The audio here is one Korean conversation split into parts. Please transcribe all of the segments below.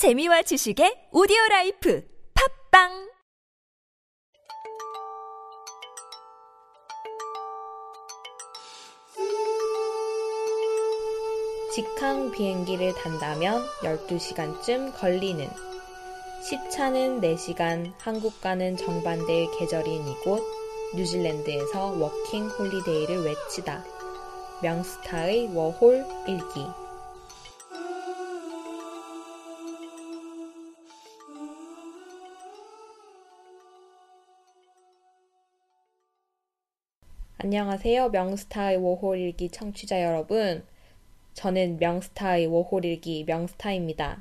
재미와 지식의 오디오 라이프 팟빵! 직항 비행기를 탄다면 12시간쯤 걸리는. 시차는 4시간, 한국과는 정반대의 계절인 이곳 뉴질랜드에서 워킹 홀리데이를 외치다. 명스타의 워홀 일기 안녕하세요. 명스타의 워홀 일기 청취자 여러분. 저는 명스타의 워홀 일기 명스타입니다.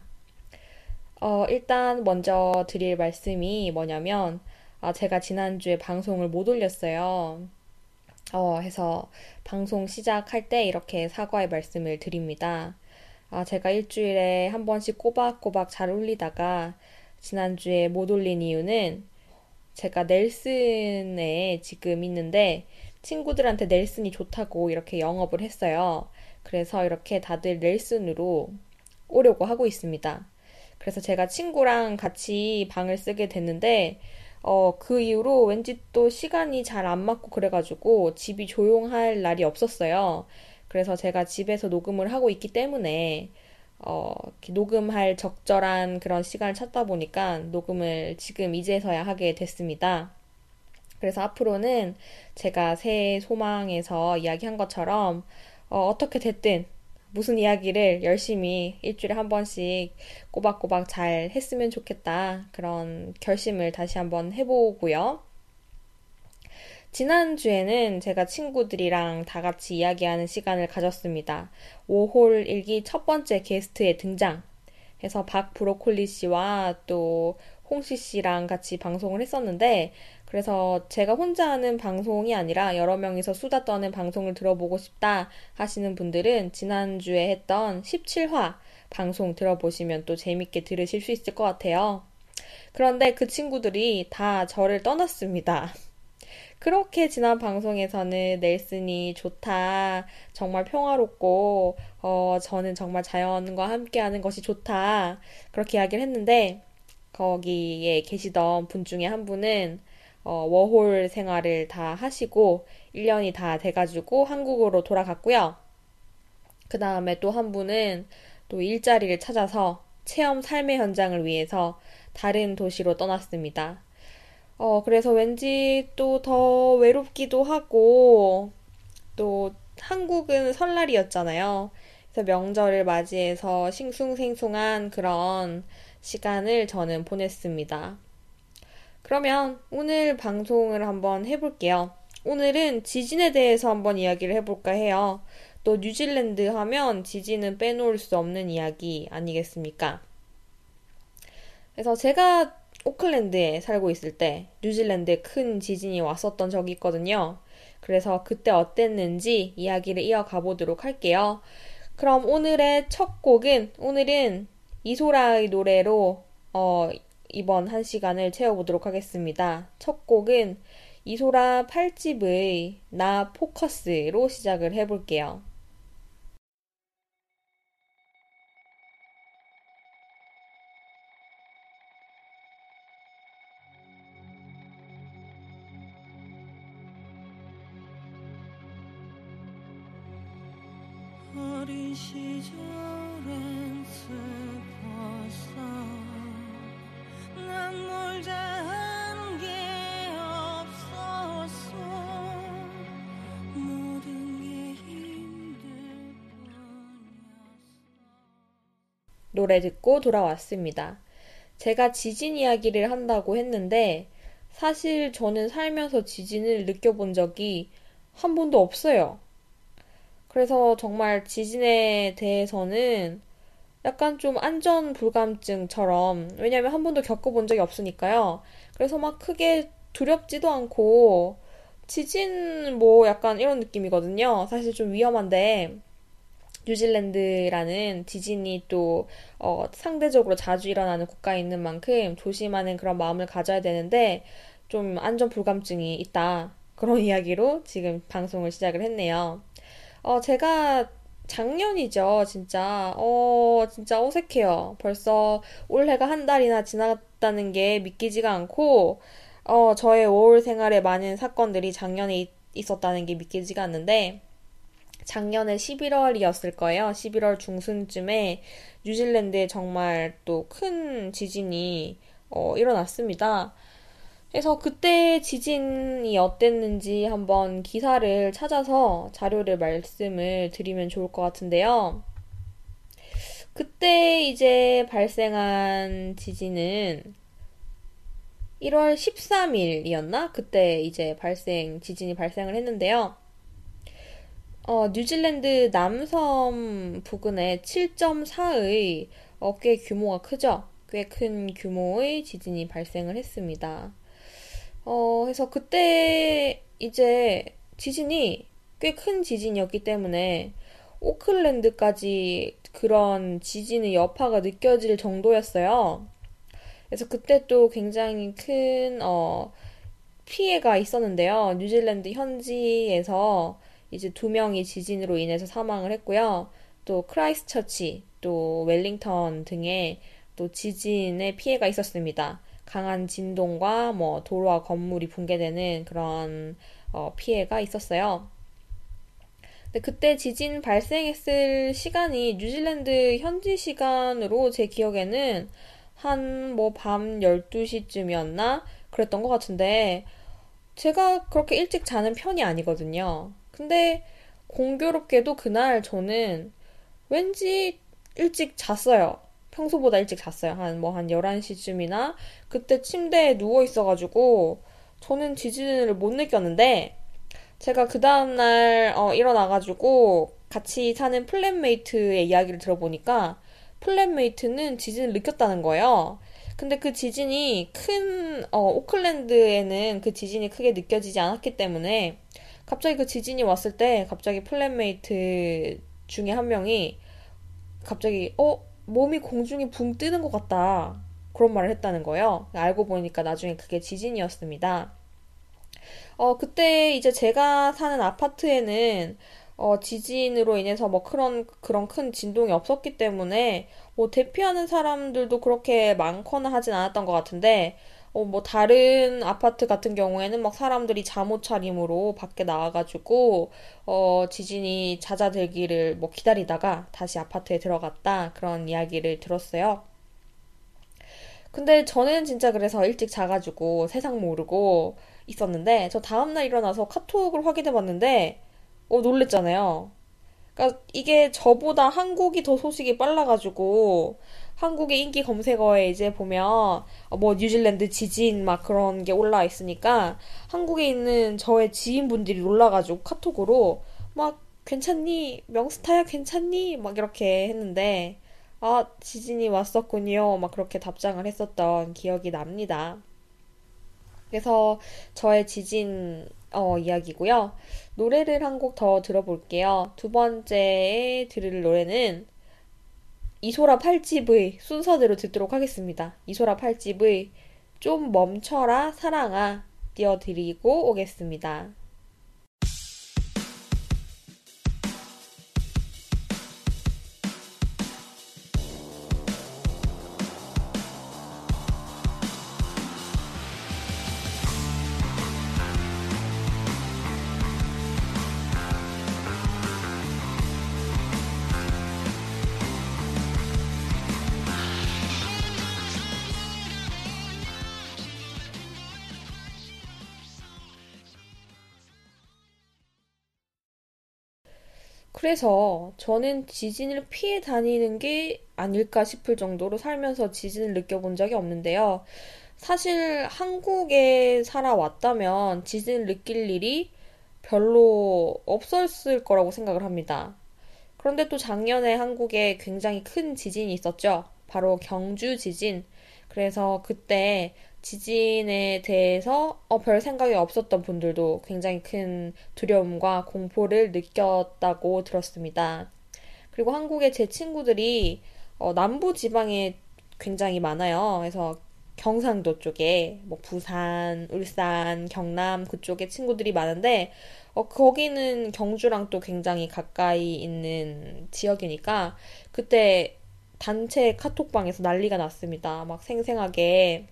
어, 일단 먼저 드릴 말씀이 뭐냐면, 아, 제가 지난주에 방송을 못 올렸어요. 어, 해서 방송 시작할 때 이렇게 사과의 말씀을 드립니다. 아, 제가 일주일에 한 번씩 꼬박꼬박 잘 올리다가 지난주에 못 올린 이유는 제가 넬슨에 지금 있는데 친구들한테 넬슨이 좋다고 이렇게 영업을 했어요. 그래서 이렇게 다들 넬슨으로 오려고 하고 있습니다. 그래서 제가 친구랑 같이 방을 쓰게 됐는데, 어, 그 이후로 왠지 또 시간이 잘 안 맞고 그래가지고 집이 조용할 날이 없었어요. 그래서 제가 집에서 녹음을 하고 있기 때문에, 어, 녹음할 적절한 그런 시간을 찾다 보니까 녹음을 지금 이제서야 하게 됐습니다. 그래서 앞으로는 제가 새해 소망에서 이야기한 것처럼 어, 떻게 됐든 무슨 이야기를 열심히 일주일에 한 번씩 꼬박꼬박 잘 했으면 좋겠다. 그런 결심을 다시 한번 해보고요. 지난주에는 제가 친구들이랑 다 같이 이야기하는 시간을 가졌습니다. 5홀 일기 첫 번째 게스트의 등장. 해서 박 브로콜리 씨와 또 홍시 씨랑 같이 방송을 했었는데, 그래서 제가 혼자 하는 방송이 아니라 여러 명이서 수다 떠는 방송을 들어보고 싶다 하시는 분들은 지난주에 했던 17화 방송 들어보시면 또 재밌게 들으실 수 있을 것 같아요. 그런데 그 친구들이 다 저를 떠났습니다. 그렇게 지난 방송에서는 넬슨이 좋다, 정말 평화롭고, 어, 저는 정말 자연과 함께하는 것이 좋다, 그렇게 이야기를 했는데, 거기에 계시던 분 중에 한 분은 어, 워홀 생활을 다 하시고 1년이 다 돼가지고 한국으로 돌아갔고요. 그 다음에 또 한 분은 또 일자리를 찾아서 체험 삶의 현장을 위해서 다른 도시로 떠났습니다. 어, 그래서 왠지 또 더 외롭기도 하고, 또 한국은 설날이었잖아요. 그래서 명절을 맞이해서 싱숭생숭한 그런 시간을 저는 보냈습니다. 그러면 오늘 방송을 한번 해볼게요. 오늘은 지진에 대해서 한번 이야기를 해볼까 해요. 또 뉴질랜드 하면 지진은 빼놓을 수 없는 이야기 아니겠습니까? 그래서 제가 오클랜드에 살고 있을 때 뉴질랜드에 큰 지진이 왔었던 적이 있거든요. 그래서 그때 어땠는지 이야기를 이어가 보도록 할게요. 그럼 오늘의 첫 곡은 오늘은 이소라의 노래로 어, 이번 한 시간을 채워보도록 하겠습니다. 첫 곡은 이소라 8집의 나 포커스로 시작을 해볼게요. 어린 시절엔 슬펐어 난 놀자 한게 없었어 모든 게 힘들 노래 듣고 돌아왔습니다. 제가 지진 이야기를 한다고 했는데 사실 저는 살면서 지진을 느껴본 적이 한 번도 없어요. 그래서 정말 지진에 대해서는 약간 좀 안전 불감증처럼 왜냐면 한 번도 겪어본 적이 없으니까요. 그래서 막 크게 두렵지도 않고 지진 뭐 약간 이런 느낌이거든요. 사실 좀 위험한데 뉴질랜드라는 지진이 또 어, 상대적으로 자주 일어나는 국가에 있는 만큼 조심하는 그런 마음을 가져야 되는데 좀 안전 불감증이 있다. 그런 이야기로 지금 방송을 시작을 했네요. 어, 제가 작년이죠, 진짜. 어, 진짜 어색해요. 벌써 올해가 한 달이나 지났다는 게 믿기지가 않고, 어, 저의 5월 생활에 많은 사건들이 작년에 있, 있었다는 게 믿기지가 않는데, 작년에 11월이었을 거예요. 11월 중순쯤에 뉴질랜드에 정말 또 큰 지진이 어, 일어났습니다. 그래서 그때 지진이 어땠는지 한번 기사를 찾아서 자료를 말씀을 드리면 좋을 것 같은데요. 그때 이제 발생한 지진은 1월 13일이었나? 그때 이제 발생, 지진이 발생을 했는데요. 어, 뉴질랜드 남섬 부근에 7.4의 어, 꽤 규모가 크죠? 꽤 큰 규모의 지진이 발생을 했습니다. 어, 그래서 그때 이제 지진이 꽤 큰 지진이었기 때문에 오클랜드까지 그런 지진의 여파가 느껴질 정도였어요. 그래서 그때 또 굉장히 큰, 어, 피해가 있었는데요. 뉴질랜드 현지에서 이제 두 명이 지진으로 인해서 사망을 했고요. 또 크라이스처치, 또 웰링턴 등의 또 지진의 피해가 있었습니다. 강한 진동과 뭐 도로와 건물이 붕괴되는 그런 어, 피해가 있었어요. 근데 그때 지진 발생했을 시간이 뉴질랜드 현지 시간으로 제 기억에는 한 뭐 밤 12시쯤이었나? 그랬던 것 같은데 제가 그렇게 일찍 자는 편이 아니거든요. 근데 공교롭게도 그날 저는 왠지 일찍 잤어요. 평소보다 일찍 잤어요. 한 뭐 한 11시쯤이나 그때 침대에 누워 있어가지고 저는 지진을 못 느꼈는데 제가 그 다음날 어, 일어나가지고 같이 사는 flatmate의 이야기를 들어보니까 flatmate는 지진을 느꼈다는 거예요. 근데 그 지진이 큰 어, 오클랜드에는 그 지진이 크게 느껴지지 않았기 때문에 갑자기 그 지진이 왔을 때 갑자기 flatmate 중에 한 명이 갑자기 어 몸이 공중에 붕 뜨는 것 같다. 그런 말을 했다는 거예요. 알고 보니까 나중에 그게 지진이었습니다. 어, 그때 이제 제가 사는 아파트에는 어, 지진으로 인해서 뭐 그런, 그런 큰 진동이 없었기 때문에 뭐 대피하는 사람들도 그렇게 많거나 하진 않았던 것 같은데 어, 뭐 다른 아파트 같은 경우에는 막 사람들이 잠옷 차림으로 밖에 나와가지고 어, 지진이 잦아들기를 뭐 기다리다가 다시 아파트에 들어갔다 그런 이야기를 들었어요. 근데 저는 진짜 그래서 일찍 자가지고 세상 모르고 있었는데 저 다음날 일어나서 카톡을 확인해 봤는데 어 놀랬잖아요. 그러니까 이게 저보다 한국이 더 소식이 빨라가지고 한국의 인기 검색어에 이제 보면 어, 뭐 뉴질랜드 지진 막 그런 게 올라와 있으니까 한국에 있는 저의 지인분들이 놀라가지고 카톡으로 막 괜찮니? 명스타야 괜찮니? 막 이렇게 했는데 아 지진이 왔었군요. 막 그렇게 답장을 했었던 기억이 납니다. 그래서 저의 지진 어, 이야기고요. 노래를 한 곡 더 들어볼게요. 두 번째 들을 노래는 이소라 8집의 순서대로 듣도록 하겠습니다. 이소라 8집의 좀 멈춰라 사랑아 띄워드리고 오겠습니다. 그래서 저는 지진을 피해 다니는 게 아닐까 싶을 정도로 살면서 지진을 느껴본 적이 없는데요. 사실 한국에 살아왔다면 지진을 느낄 일이 별로 없었을 거라고 생각을 합니다. 그런데 또 작년에 한국에 굉장히 큰 지진이 있었죠. 바로 경주 지진. 그래서 그때 지진에 대해서 어, 별 생각이 없었던 분들도 굉장히 큰 두려움과 공포를 느꼈다고 들었습니다. 그리고 한국의 제 친구들이 어, 남부 지방에 굉장히 많아요. 그래서 경상도 쪽에 뭐 부산, 울산, 경남 그쪽에 친구들이 많은데 어, 거기는 경주랑 또 굉장히 가까이 있는 지역이니까 그때 단체 카톡방에서 난리가 났습니다. 막 생생하게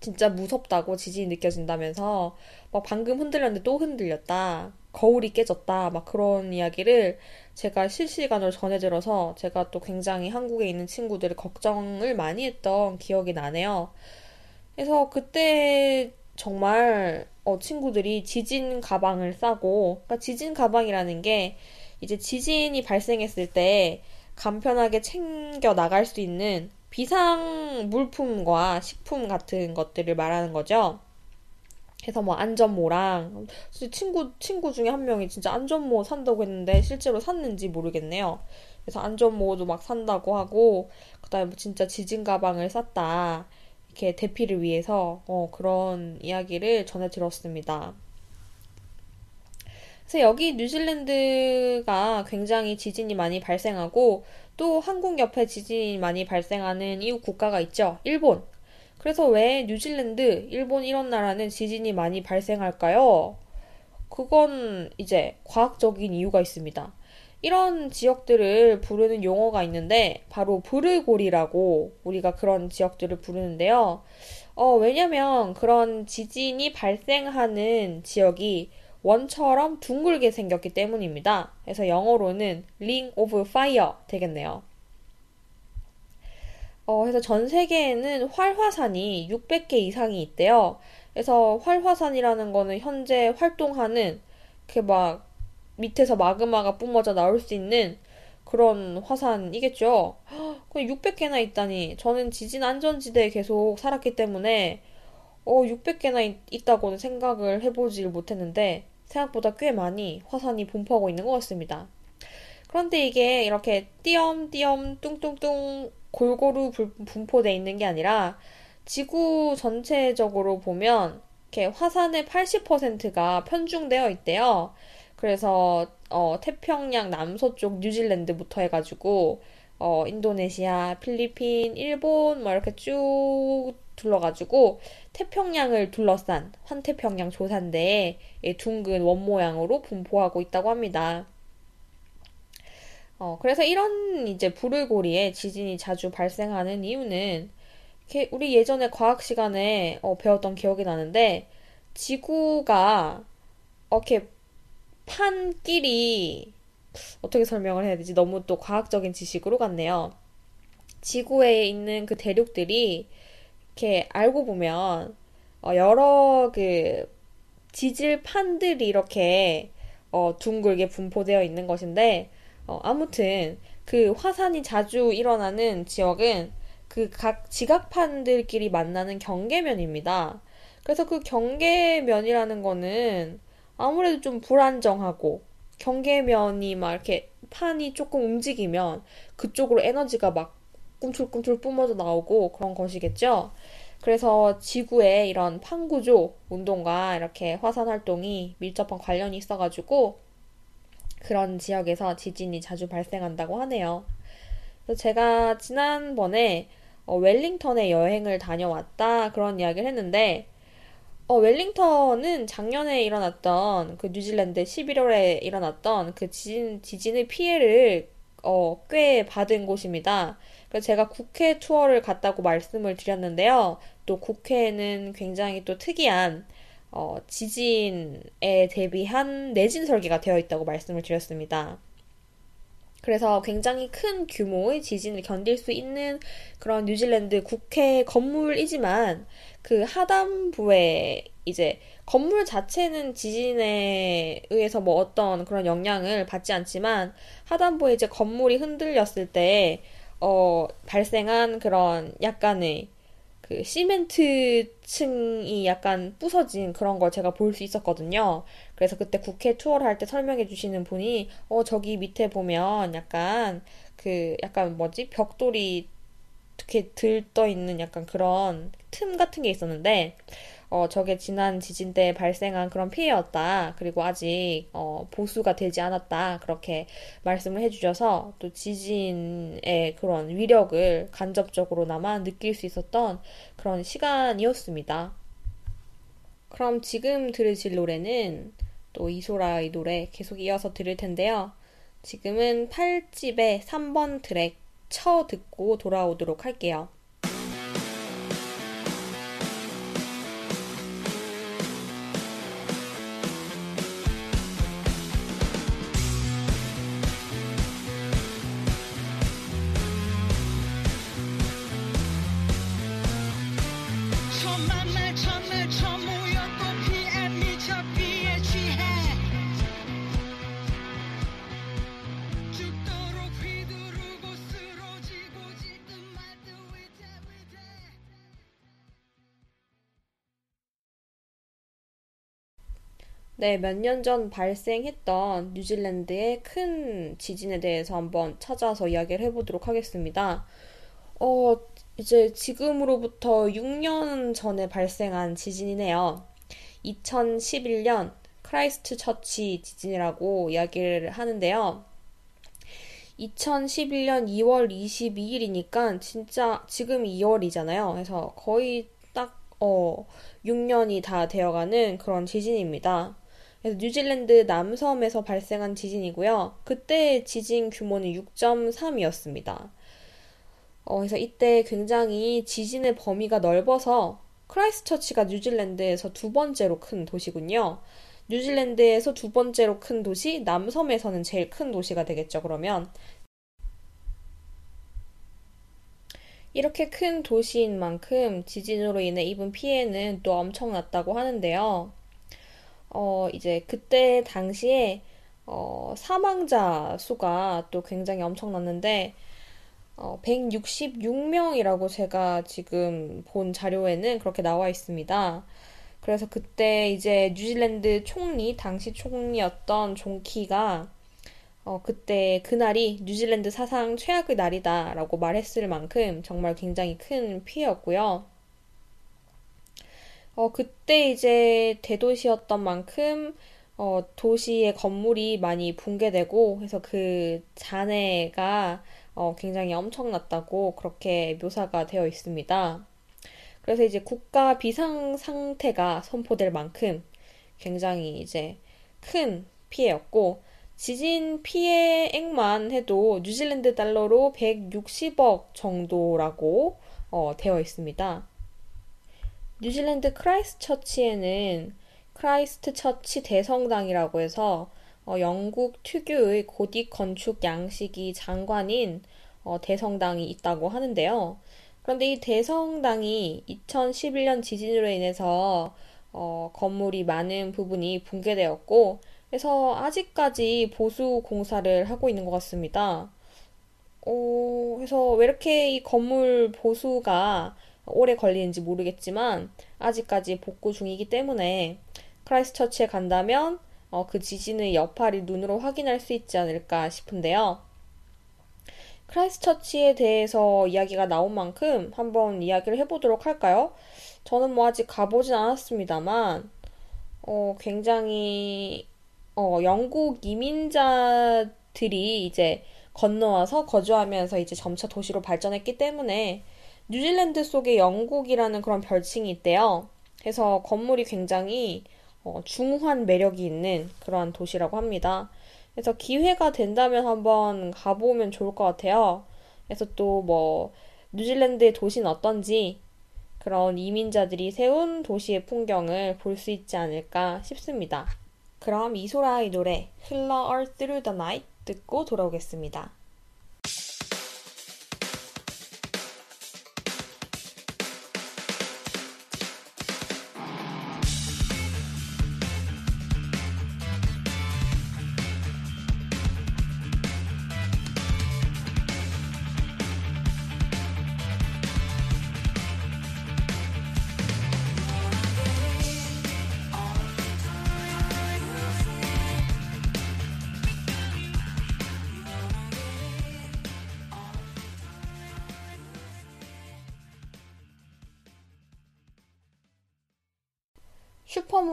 진짜 무섭다고 지진이 느껴진다면서 막 방금 흔들렸는데 또 흔들렸다. 거울이 깨졌다. 막 그런 이야기를 제가 실시간으로 전해 들어서 제가 또 굉장히 한국에 있는 친구들을 걱정을 많이 했던 기억이 나네요. 그래서 그때 정말 어, 친구들이 지진 가방을 싸고, 그러니까 지진 가방이라는 게 이제 지진이 발생했을 때 간편하게 챙겨 나갈 수 있는 비상 물품과 식품 같은 것들을 말하는 거죠. 그래서 뭐 안전모랑 친구 친구 중에 한 명이 진짜 안전모 산다고 했는데 실제로 샀는지 모르겠네요. 그래서 안전모도 막 산다고 하고 그다음에 진짜 지진 가방을 샀다. 이렇게 대피를 위해서 어, 그런 이야기를 전해 들었습니다. 그래서 여기 뉴질랜드가 굉장히 지진이 많이 발생하고 또 한국 옆에 지진이 많이 발생하는 이웃 국가가 있죠. 일본. 그래서 왜 뉴질랜드, 일본 이런 나라는 지진이 많이 발생할까요? 그건 이제 과학적인 이유가 있습니다. 이런 지역들을 부르는 용어가 있는데 바로 브르골이라고 우리가 그런 지역들을 부르는데요. 어, 왜냐면 그런 지진이 발생하는 지역이 원처럼 둥글게 생겼기 때문입니다. 그래서 영어로는 ring of fire 되겠네요. 어, 그래서 전 세계에는 활화산이 600개 이상이 있대요. 그래서 활화산이라는 거는 현재 활동하는 그막 밑에서 마그마가 뿜어져 나올 수 있는 그런 화산이겠죠. 600개나 있다니. 저는 지진 안전지대에 계속 살았기 때문에 어, 600개나 있, 다고는 생각을 해보질 못했는데 생각보다 꽤 많이 화산이 분포하고 있는 것 같습니다. 그런데 이게 이렇게 띄엄띄엄 뚱뚱뚱 골고루 분포되어 있는 게 아니라 지구 전체적으로 보면 이렇게 화산의 80%가 편중되어 있대요. 그래서 어, 태평양 남서쪽 뉴질랜드부터 해가지고 어, 인도네시아, 필리핀, 일본 뭐 이렇게 쭉 둘러가지고 태평양을 둘러싼 환태평양 조산대에 둥근 원 모양으로 분포하고 있다고 합니다. 어, 그래서 이런 이제 부르고리에 지진이 자주 발생하는 이유는 우리 예전에 과학 시간에 어, 배웠던 기억이 나는데 지구가 이렇게 판끼리 어떻게 설명을 해야 되지? 너무 또 과학적인 지식으로 갔네요. 지구에 있는 그 대륙들이 이렇게 알고 보면 어, 여러 그 지질 판들이 이렇게 어, 둥글게 분포되어 있는 것인데 어, 아무튼 그 화산이 자주 일어나는 지역은 그 각 지각판들끼리 만나는 경계면입니다. 그래서 그 경계면이라는 거는 아무래도 좀 불안정하고 경계면이 막 이렇게 판이 조금 움직이면 그쪽으로 에너지가 막 꿈틀꿈틀 뿜어져 나오고 그런 것이겠죠. 그래서 지구의 이런 판구조 운동과 이렇게 화산 활동이 밀접한 관련이 있어가지고 그런 지역에서 지진이 자주 발생한다고 하네요. 그래서 제가 지난번에 어, 웰링턴에 여행을 다녀왔다 그런 이야기를 했는데 어, 웰링턴은 작년에 일어났던 그 뉴질랜드 11월에 일어났던 그 지진, 지진의 피해를 어, 꽤 받은 곳입니다. 그래서 제가 국회 투어를 갔다고 말씀을 드렸는데요. 또 국회에는 굉장히 또 특이한 어, 지진에 대비한 내진 설계가 되어 있다고 말씀을 드렸습니다. 그래서 굉장히 큰 규모의 지진을 견딜 수 있는 그런 뉴질랜드 국회 건물이지만 그 하단부에 이제 건물 자체는 지진에 의해서 뭐 어떤 그런 영향을 받지 않지만 하단부에 이제 건물이 흔들렸을 때 어, 발생한 그런 약간의 그 시멘트 층이 약간 부서진 그런 걸 제가 볼 수 있었거든요. 그래서 그때 국회 투어를 할 때 설명해 주시는 분이 어 저기 밑에 보면 약간 그 약간 뭐지 벽돌이 이렇게 들떠 있는 약간 그런 틈 같은 게 있었는데 어, 저게 지난 지진 때 발생한 그런 피해였다. 그리고 아직 어, 보수가 되지 않았다. 그렇게 말씀을 해주셔서 또 지진의 그런 위력을 간접적으로나마 느낄 수 있었던 그런 시간이었습니다. 그럼 지금 들으실 노래는 또 이소라의 노래 계속 이어서 들을 텐데요. 지금은 8집의 3번 트랙 쳐 듣고 돌아오도록 할게요. 네, 몇 년 전 발생했던 뉴질랜드의 큰 지진에 대해서 한번 찾아서 이야기를 해보도록 하겠습니다. 어, 이제 지금으로부터 6년 전에 발생한 지진이네요. 2011년 크라이스트 처치 지진이라고 이야기를 하는데요. 2011년 2월 22일이니까 진짜 지금 2월이잖아요. 그래서 거의 딱, 어, 6년이 다 되어가는 그런 지진입니다. 뉴질랜드 남섬에서 발생한 지진이고요. 그때 지진 규모는 6.3이었습니다. 어, 그래서 이때 굉장히 지진의 범위가 넓어서 크라이스처치가 뉴질랜드에서 두 번째로 큰 도시군요. 뉴질랜드에서 두 번째로 큰 도시, 남섬에서는 제일 큰 도시가 되겠죠, 그러면. 이렇게 큰 도시인 만큼 지진으로 인해 입은 피해는 또 엄청났다고 하는데요. 어, 이제 그때 당시에 어, 사망자 수가 또 굉장히 엄청났는데 어, 166명이라고 제가 지금 본 자료에는 그렇게 나와 있습니다. 그래서 그때 이제 뉴질랜드 총리, 당시 총리였던 존키가 어, 그때 그날이 뉴질랜드 사상 최악의 날이다라고 말했을 만큼 정말 굉장히 큰 피해였고요. 어, 그때 이제 대도시였던 만큼 어, 도시의 건물이 많이 붕괴되고 해서 그 잔해가 어, 굉장히 엄청났다고 그렇게 묘사가 되어 있습니다. 그래서 이제 국가 비상 상태가 선포될 만큼 굉장히 이제 큰 피해였고 지진 피해액만 해도 뉴질랜드 달러로 160억 정도라고 어, 되어 있습니다. 뉴질랜드 크라이스트 처치에는 크라이스트 처치 대성당이라고 해서 어, 영국 특유의 고딕 건축 양식이 장관인 어, 대성당이 있다고 하는데요. 그런데 이 대성당이 2011년 지진으로 인해서 어, 건물이 많은 부분이 붕괴되었고, 그래서 아직까지 보수 공사를 하고 있는 것 같습니다. 어, 그래서 왜 이렇게 이 건물 보수가 오래 걸리는지 모르겠지만 아직까지 복구 중이기 때문에 크라이스처치에 간다면 어, 그 지진의 여파를 눈으로 확인할 수 있지 않을까 싶은데요. 크라이스처치에 대해서 이야기가 나온 만큼 한번 이야기를 해보도록 할까요? 저는 뭐 아직 가보진 않았습니다만, 어, 굉장히, 어, 영국 이민자들이 이제 건너와서 거주하면서 이제 점차 도시로 발전했기 때문에 뉴질랜드 속에 영국이라는 그런 별칭이 있대요. 그래서 건물이 굉장히 어, 중후한 매력이 있는 그러한 도시라고 합니다. 그래서 기회가 된다면 한번 가보면 좋을 것 같아요. 그래서 또 뭐 뉴질랜드의 도시는 어떤지 그런 이민자들이 세운 도시의 풍경을 볼 수 있지 않을까 싶습니다. 그럼 이소라의 노래 흘러 All Through the Night 듣고 돌아오겠습니다.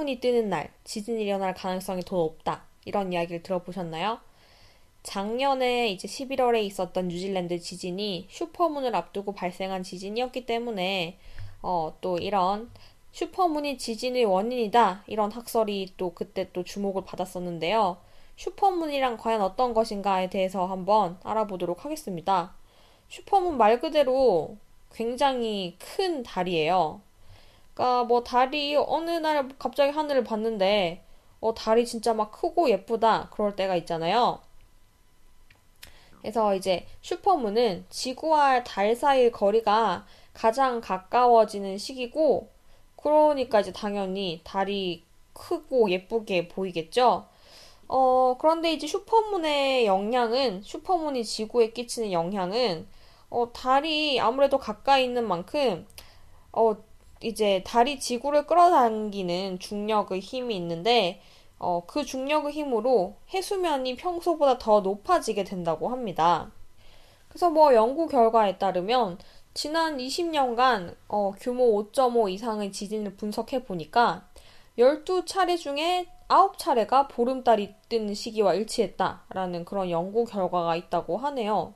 슈퍼문이 뜨는 날, 지진이 일어날 가능성이 더 높다. 이런 이야기를 들어보셨나요? 작년에 이제 11월에 있었던 뉴질랜드 지진이 슈퍼문을 앞두고 발생한 지진이었기 때문에 어, 또 이런 슈퍼문이 지진의 원인이다. 이런 학설이 또 그때 또 주목을 받았었는데요. 슈퍼문이란 과연 어떤 것인가에 대해서 한번 알아보도록 하겠습니다. 슈퍼문 말 그대로 굉장히 큰 달이에요. 그러니까 뭐 달이 어느 날 갑자기 하늘을 봤는데 어 달이 진짜 막 크고 예쁘다 그럴 때가 있잖아요. 그래서 이제 슈퍼문은 지구와 달 사이의 거리가 가장 가까워지는 시기고 그러니까 이제 당연히 달이 크고 예쁘게 보이겠죠. 어, 그런데 이제 슈퍼문의 영향은, 슈퍼문이 지구에 끼치는 영향은, 어, 달이 아무래도 가까이 있는 만큼, 어, 이제 달이 지구를 끌어당기는 중력의 힘이 있는데, 어, 그 중력의 힘으로 해수면이 평소보다 더 높아지게 된다고 합니다. 그래서 뭐 연구 결과에 따르면 지난 20년간 어, 규모 5.5 이상의 지진을 분석해 보니까 12차례 중에 9차례가 보름달이 뜨는 시기와 일치했다라는 그런 연구 결과가 있다고 하네요.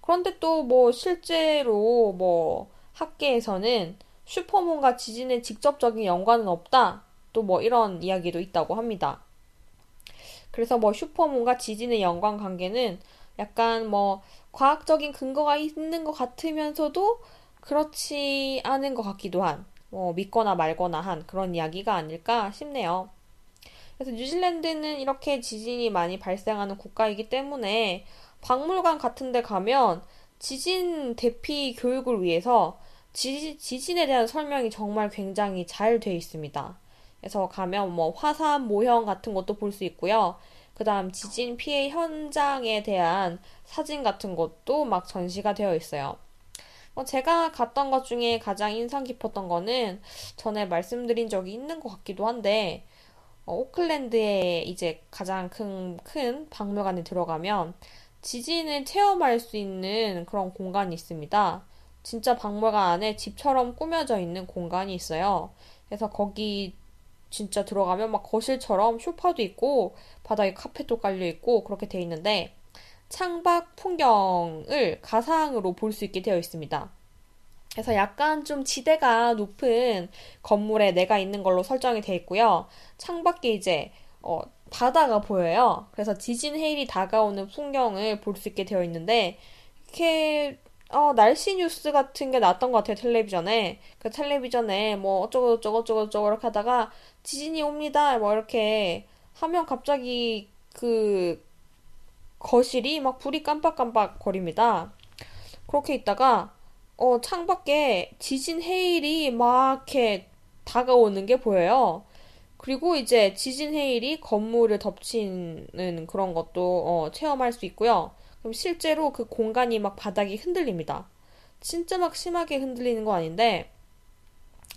그런데 또 뭐 실제로 뭐 학계에서는 슈퍼문과 지진의 직접적인 연관은 없다. 또 뭐 이런 이야기도 있다고 합니다. 그래서 뭐 슈퍼문과 지진의 연관 관계는 약간 뭐 과학적인 근거가 있는 것 같으면서도 그렇지 않은 것 같기도 한, 뭐 믿거나 말거나 한 그런 이야기가 아닐까 싶네요. 그래서 뉴질랜드는 이렇게 지진이 많이 발생하는 국가이기 때문에 박물관 같은 데 가면 지진 대피 교육을 위해서 지, 지진에 대한 설명이 정말 굉장히 잘 되어 있습니다. 그래서 가면 뭐 화산 모형 같은 것도 볼 수 있고요. 그 다음 지진 피해 현장에 대한 사진 같은 것도 막 전시가 되어 있어요. 어, 제가 갔던 것 중에 가장 인상 깊었던 거는 전에 말씀드린 적이 있는 것 같기도 한데, 어, 오클랜드에 이제 가장 큰, 큰 박물관에 들어가면 지진을 체험할 수 있는 그런 공간이 있습니다. 진짜 박물관 안에 집처럼 꾸며져 있는 공간이 있어요. 그래서 거기 진짜 들어가면 막 거실처럼 쇼파도 있고 바닥에 카펫도 깔려 있고 그렇게 돼 있는데 창밖 풍경을 가상으로 볼 수 있게 되어 있습니다. 그래서 약간 좀 지대가 높은 건물에 내가 있는 걸로 설정이 되어 있고요. 창밖에 이제 어, 바다가 보여요. 그래서 지진 해일이 다가오는 풍경을 볼 수 있게 되어 있는데 이렇게 어, 날씨 뉴스 같은 게 나왔던 것 같아요, 텔레비전에. 그 텔레비전에 뭐 어쩌고 저쩌고 저쩌고 저쩌고 이렇게 하다가 지진이 옵니다. 뭐 이렇게 하면 갑자기 그 거실이 막 불이 깜빡깜빡 거립니다. 그렇게 있다가 어, 창밖에 지진 해일이 막 이렇게 다가오는 게 보여요. 그리고 이제 지진 해일이 건물을 덮치는 그런 것도 어, 체험할 수 있고요. 그럼 실제로 그 공간이 막 바닥이 흔들립니다. 진짜 막 심하게 흔들리는 거 아닌데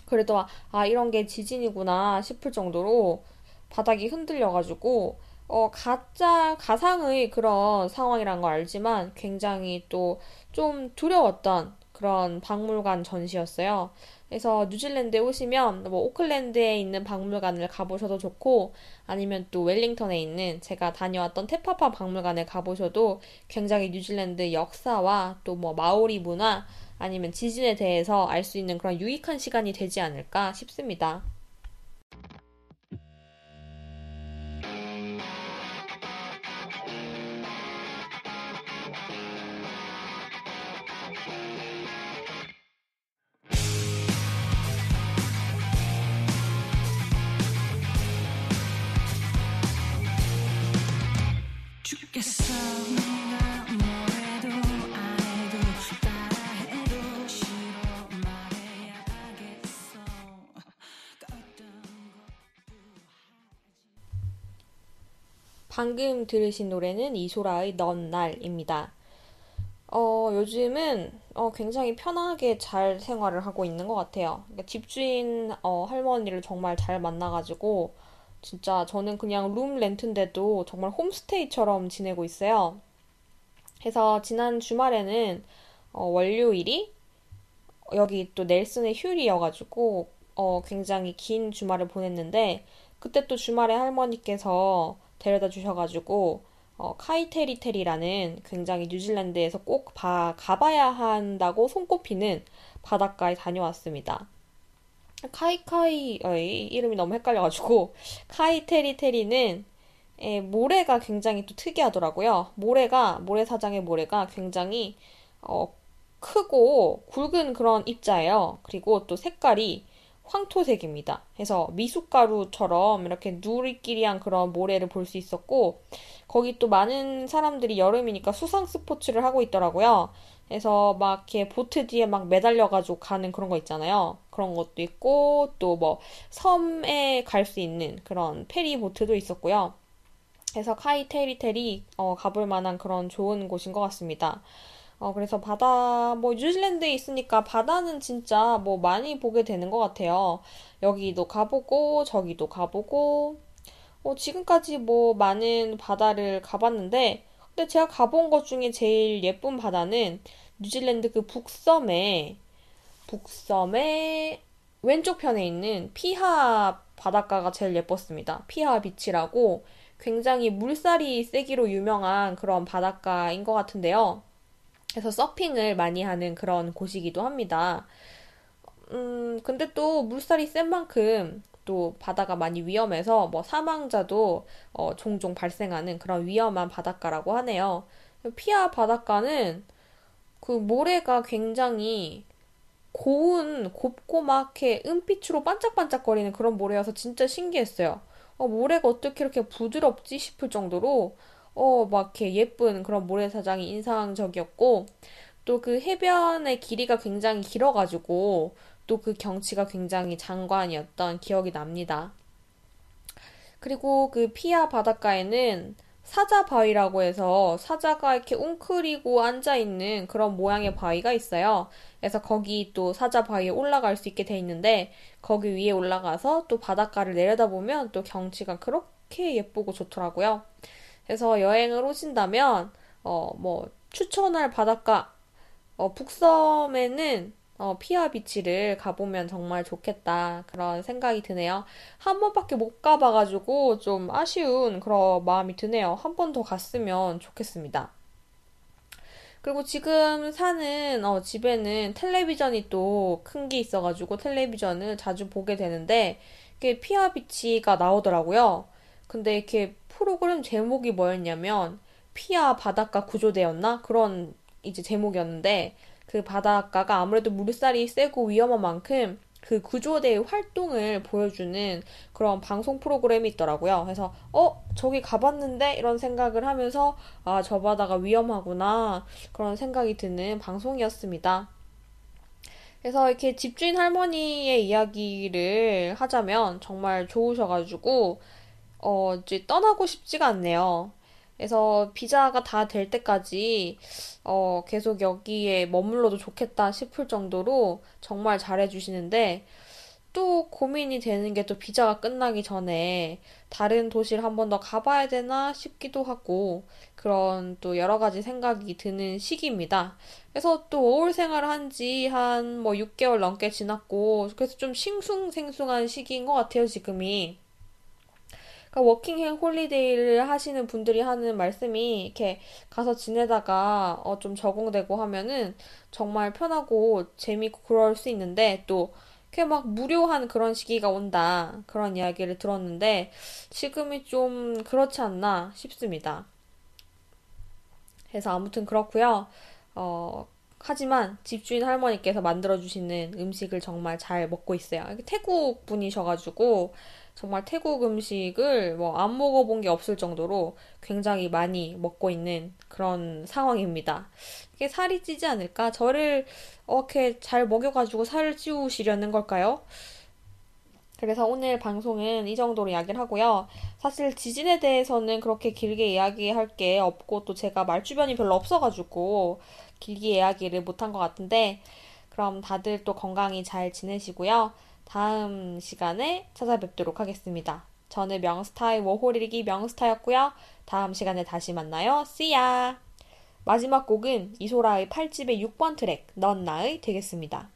그래도 아 이런 게 지진이구나 싶을 정도로 바닥이 흔들려가지고 어 가짜 가상의 그런 상황이란 걸 알지만 굉장히 또 좀 두려웠던 그런 박물관 전시였어요. 그래서 뉴질랜드에 오시면 뭐 오클랜드에 있는 박물관을 가보셔도 좋고 아니면 또 웰링턴에 있는 제가 다녀왔던 테파파 박물관에 가보셔도 굉장히 뉴질랜드 역사와 또 뭐 마오리 문화 아니면 지진에 대해서 알 수 있는 그런 유익한 시간이 되지 않을까 싶습니다. 방금 들으신 노래는 이소라의 넌 날입니다. 어, 요즘은 어, 굉장히 편하게 잘 생활을 하고 있는 것 같아요. 그러니까 집주인 어, 할머니를 정말 잘 만나가지고 진짜 저는 그냥 룸 렌트인데도 정말 홈스테이처럼 지내고 있어요. 그래서 지난 주말에는 어, 월요일이 여기 또 넬슨의 휴일이어가지고 어, 굉장히 긴 주말을 보냈는데 그때 또 주말에 할머니께서 데려다 주셔가지고 어, 카이테리테리라는 굉장히 뉴질랜드에서 꼭 봐, 가봐야 한다고 손꼽히는 바닷가에 다녀왔습니다. 카이카이, 어, 이름이 너무 헷갈려가지고, 카이테리테리는 에, 모래가 굉장히 또 특이하더라고요. 모래가, 모래사장의 모래가 굉장히, 어, 크고 굵은 그런 입자예요. 그리고 또 색깔이 황토색입니다. 그래서 미숫가루처럼 이렇게 누리끼리한 그런 모래를 볼 수 있었고, 거기 또 많은 사람들이 여름이니까 수상 스포츠를 하고 있더라고요. 그래서 막 이렇게 보트 뒤에 막 매달려가지고 가는 그런 거 있잖아요. 그런 것도 있고, 또 뭐 섬에 갈 수 있는 그런 페리 보트도 있었고요. 그래서 카이테리테리 어, 가볼 만한 그런 좋은 곳인 것 같습니다. 어, 그래서 바다, 뭐, 뉴질랜드에 있으니까 바다는 진짜 뭐 많이 보게 되는 것 같아요. 여기도 가보고, 저기도 가보고, 어, 지금까지 뭐 많은 바다를 가봤는데, 근데 제가 가본 것 중에 제일 예쁜 바다는 뉴질랜드 그 북섬에, 북섬의 왼쪽 편에 있는 피하 바닷가가 제일 예뻤습니다. 피하 비치라고 굉장히 물살이 세기로 유명한 그런 바닷가인 것 같은데요. 그래서 서핑을 많이 하는 그런 곳이기도 합니다. 음, 근데 또 물살이 센 만큼 또 바다가 많이 위험해서 뭐 사망자도 어, 종종 발생하는 그런 위험한 바닷가라고 하네요. 피아 바닷가는 그 모래가 굉장히 고운, 곱고 막 이렇게 은빛으로 반짝반짝거리는 그런 모래여서 진짜 신기했어요. 어, 모래가 어떻게 이렇게 부드럽지 싶을 정도로 어, 막 이렇게 예쁜 그런 모래사장이 인상적이었고, 또 그 해변의 길이가 굉장히 길어가지고, 또 그 경치가 굉장히 장관이었던 기억이 납니다. 그리고 그 피아 바닷가에는 사자 바위라고 해서 사자가 이렇게 웅크리고 앉아있는 그런 모양의 바위가 있어요. 그래서 거기 또 사자 바위에 올라갈 수 있게 돼 있는데, 거기 위에 올라가서 또 바닷가를 내려다보면 또 경치가 그렇게 예쁘고 좋더라고요. 그래서 여행을 오신다면 어, 뭐 추천할 바닷가 어, 북섬에는 어, 피아 비치를 가보면 정말 좋겠다 그런 생각이 드네요. 한 번밖에 못 가봐가지고 좀 아쉬운 그런 마음이 드네요. 한 번 더 갔으면 좋겠습니다. 그리고 지금 사는 어, 집에는 텔레비전이 또 큰 게 있어가지고 텔레비전을 자주 보게 되는데 이게 피아 비치가 나오더라고요. 근데 이렇게 프로그램 제목이 뭐였냐면 피아 바닷가 구조대였나? 그런 이제 제목이었는데 그 바닷가가 아무래도 물살이 세고 위험한 만큼 그 구조대의 활동을 보여주는 그런 방송 프로그램이 있더라고요. 그래서 어 저기 가봤는데 이런 생각을 하면서 아 저 바다가 위험하구나 그런 생각이 드는 방송이었습니다. 그래서 이렇게 집주인 할머니의 이야기를 하자면 정말 좋으셔가지고 어, 이제 떠나고 싶지가 않네요. 그래서 비자가 다 될 때까지 어, 계속 여기에 머물러도 좋겠다 싶을 정도로 정말 잘해주시는데 또 고민이 되는 게 또 비자가 끝나기 전에 다른 도시를 한 번 더 가봐야 되나 싶기도 하고 그런 또 여러 가지 생각이 드는 시기입니다. 그래서 또 워홀 생활을 한 지 한 뭐 6개월 넘게 지났고 그래서 좀 싱숭생숭한 시기인 것 같아요, 지금이. 그러니까 워킹 홀리데이를 하시는 분들이 하는 말씀이 이렇게 가서 지내다가 어, 좀 적응되고 하면은 정말 편하고 재밌고 그럴 수 있는데 또 이렇게 막 무료한 그런 시기가 온다 그런 이야기를 들었는데 지금이 좀 그렇지 않나 싶습니다. 그래서 아무튼 그렇고요. 어, 하지만 집주인 할머니께서 만들어 주시는 음식을 정말 잘 먹고 있어요. 태국 분이셔가지고 정말 태국 음식을 뭐 안 먹어본 게 없을 정도로 굉장히 많이 먹고 있는 그런 상황입니다. 이게 살이 찌지 않을까? 저를 이렇게 잘 먹여가지고 살을 찌우시려는 걸까요? 그래서 오늘 방송은 이 정도로 이야기를 하고요. 사실 지진에 대해서는 그렇게 길게 이야기할 게 없고 또 제가 말 주변이 별로 없어가지고 길게 이야기를 못한 것 같은데 그럼 다들 또 건강히 잘 지내시고요. 다음 시간에 찾아뵙도록 하겠습니다. 저는 명스타의 워홀일기 명스타였고요. 다음 시간에 다시 만나요. Ya! 마지막 곡은 이소라의 8집의 6번 트랙 넌 나의 되겠습니다.